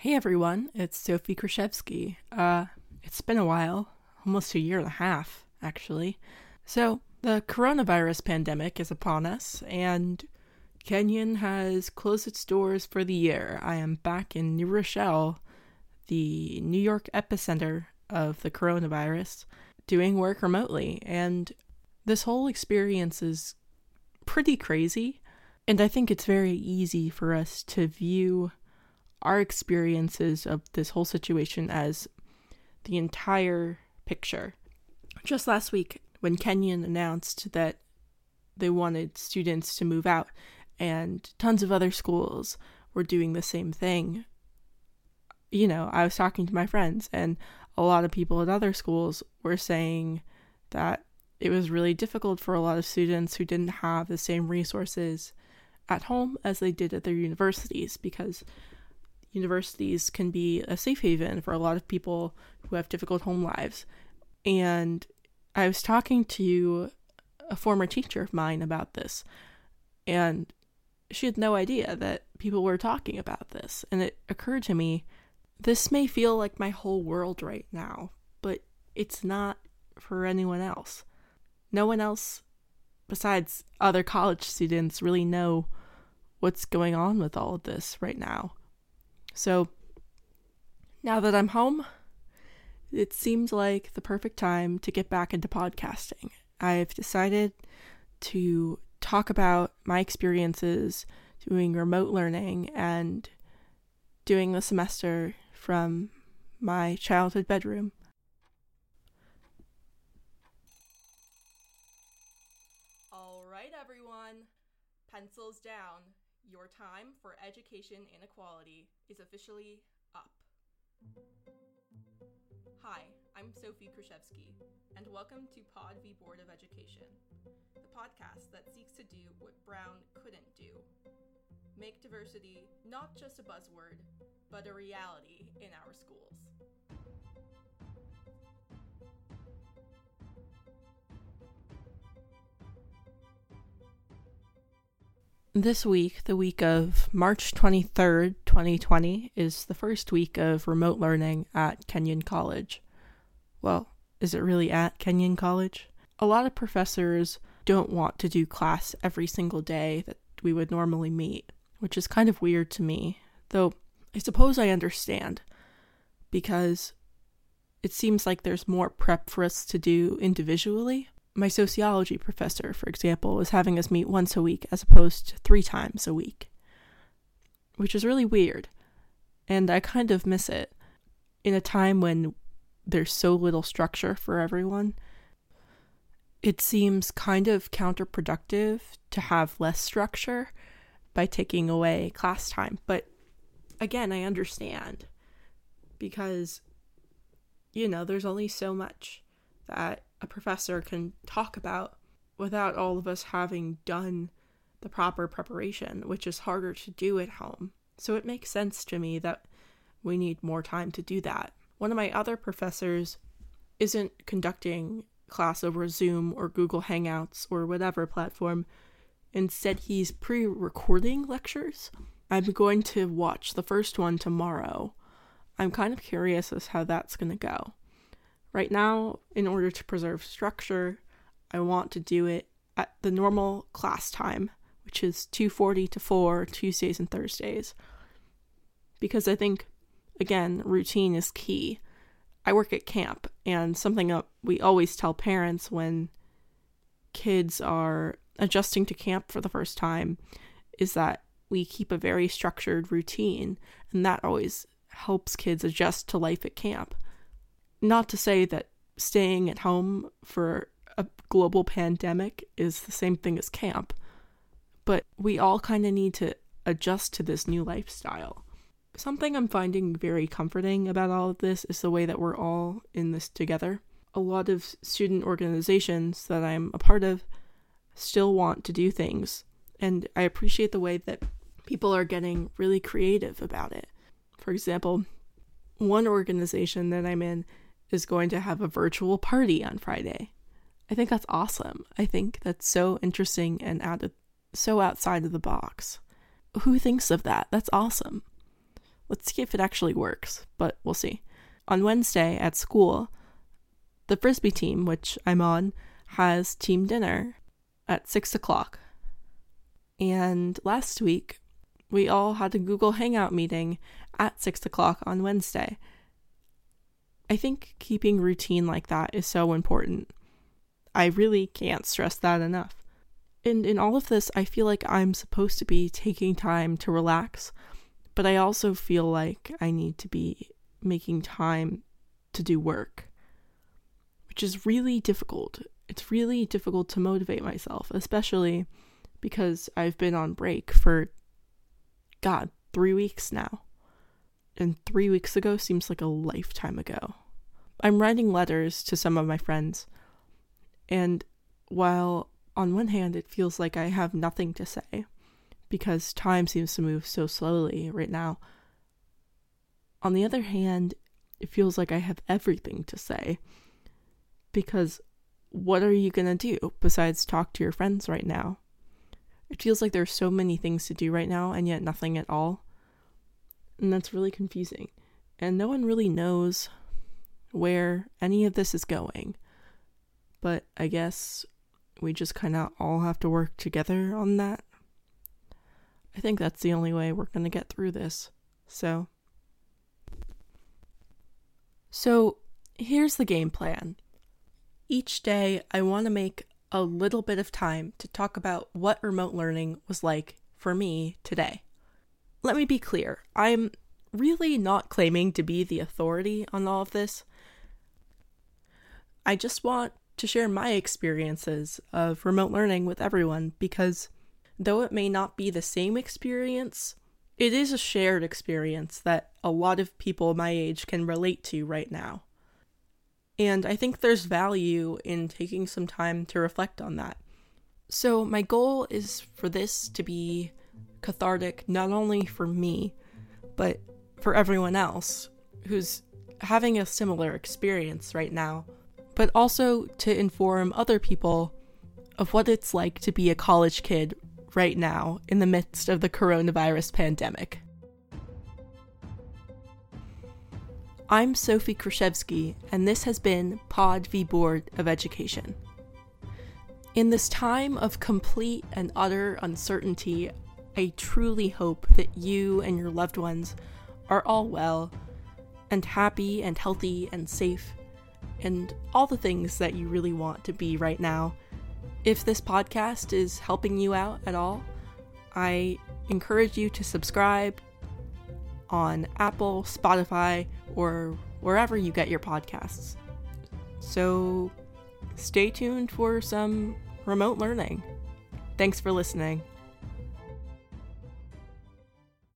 Hey everyone, it's Sophie Krashevsky. Uh, it's been a while, almost a year and a half, actually. So, the coronavirus pandemic is upon us, and Kenyon has closed its doors for the year. I am back in New Rochelle, the New York epicenter of the coronavirus, doing work remotely, and this whole experience is pretty crazy. And I think it's very easy for us to view our experiences of this whole situation as the entire picture. Just last week, when Kenyon announced that they wanted students to move out, and tons of other schools were doing the same thing, you know, I was talking to my friends, and a lot of people at other schools were saying that it was really difficult for a lot of students who didn't have the same resources at home as they did at their universities because universities can be a safe haven for a lot of people who have difficult home lives. And I was talking to a former teacher of mine about this, and she had no idea that people were talking about this. And it occurred to me this may feel like my whole world right now, but it's not for anyone else. No one else besides other college students really know what's going on with all of this right now. So now that I'm home, it seems like the perfect time to get back into podcasting. I've decided to talk about my experiences doing remote learning and doing the semester from my childhood bedroom. All right, everyone, pencils down. Your time for education inequality is officially up. Hi, I'm Sophie Krashevsky, and welcome to Pod v Board of Education, the podcast that seeks to do what Brown couldn't do make diversity not just a buzzword, but a reality in our schools. This week, the week of March 23rd, 2020, is the first week of remote learning at Kenyon College. Well, is it really at Kenyon College? A lot of professors don't want to do class every single day that we would normally meet, which is kind of weird to me, though I suppose I understand, because it seems like there's more prep for us to do individually my sociology professor, for example, is having us meet once a week as opposed to three times a week, which is really weird. And I kind of miss it in a time when there's so little structure for everyone. It seems kind of counterproductive to have less structure by taking away class time. But again, I understand because, you know, there's only so much that a professor can talk about without all of us having done the proper preparation, which is harder to do at home. So it makes sense to me that we need more time to do that. One of my other professors isn't conducting class over Zoom or Google Hangouts or whatever platform. Instead, he's pre recording lectures. I'm going to watch the first one tomorrow. I'm kind of curious as how that's going to go. Right now, in order to preserve structure, I want to do it at the normal class time, which is 2:40 to 4 Tuesdays and Thursdays. Because I think again, routine is key. I work at camp and something up we always tell parents when kids are adjusting to camp for the first time is that we keep a very structured routine and that always helps kids adjust to life at camp not to say that staying at home for a global pandemic is the same thing as camp, but we all kind of need to adjust to this new lifestyle. Something I'm finding very comforting about all of this is the way that we're all in this together. A lot of student organizations that I'm a part of still want to do things, and I appreciate the way that people are getting really creative about it. For example, one organization that I'm in is going to have a virtual party on Friday. I think that's awesome. I think that's so interesting and out of, so outside of the box. Who thinks of that? That's awesome. Let's see if it actually works, but we'll see. On Wednesday at school, the Frisbee team, which I'm on, has team dinner at 6 o'clock. And last week, we all had a Google Hangout meeting at 6 o'clock on Wednesday. I think keeping routine like that is so important. I really can't stress that enough. And in all of this, I feel like I'm supposed to be taking time to relax, but I also feel like I need to be making time to do work, which is really difficult. It's really difficult to motivate myself, especially because I've been on break for, God, three weeks now. And three weeks ago seems like a lifetime ago. I'm writing letters to some of my friends, and while on one hand it feels like I have nothing to say, because time seems to move so slowly right now, on the other hand, it feels like I have everything to say, because what are you gonna do besides talk to your friends right now? It feels like there's so many things to do right now and yet nothing at all. And that's really confusing. And no one really knows where any of this is going. But I guess we just kind of all have to work together on that. I think that's the only way we're going to get through this. So So, here's the game plan. Each day I want to make a little bit of time to talk about what remote learning was like for me today. Let me be clear. I'm really not claiming to be the authority on all of this. I just want to share my experiences of remote learning with everyone because though it may not be the same experience, it is a shared experience that a lot of people my age can relate to right now. And I think there's value in taking some time to reflect on that. So, my goal is for this to be cathartic not only for me, but for everyone else who's having a similar experience right now but also to inform other people of what it's like to be a college kid right now in the midst of the coronavirus pandemic. I'm Sophie Krashevsky, and this has been Pod v Board of Education. In this time of complete and utter uncertainty, I truly hope that you and your loved ones are all well and happy and healthy and safe and all the things that you really want to be right now. If this podcast is helping you out at all, I encourage you to subscribe on Apple, Spotify, or wherever you get your podcasts. So stay tuned for some remote learning. Thanks for listening.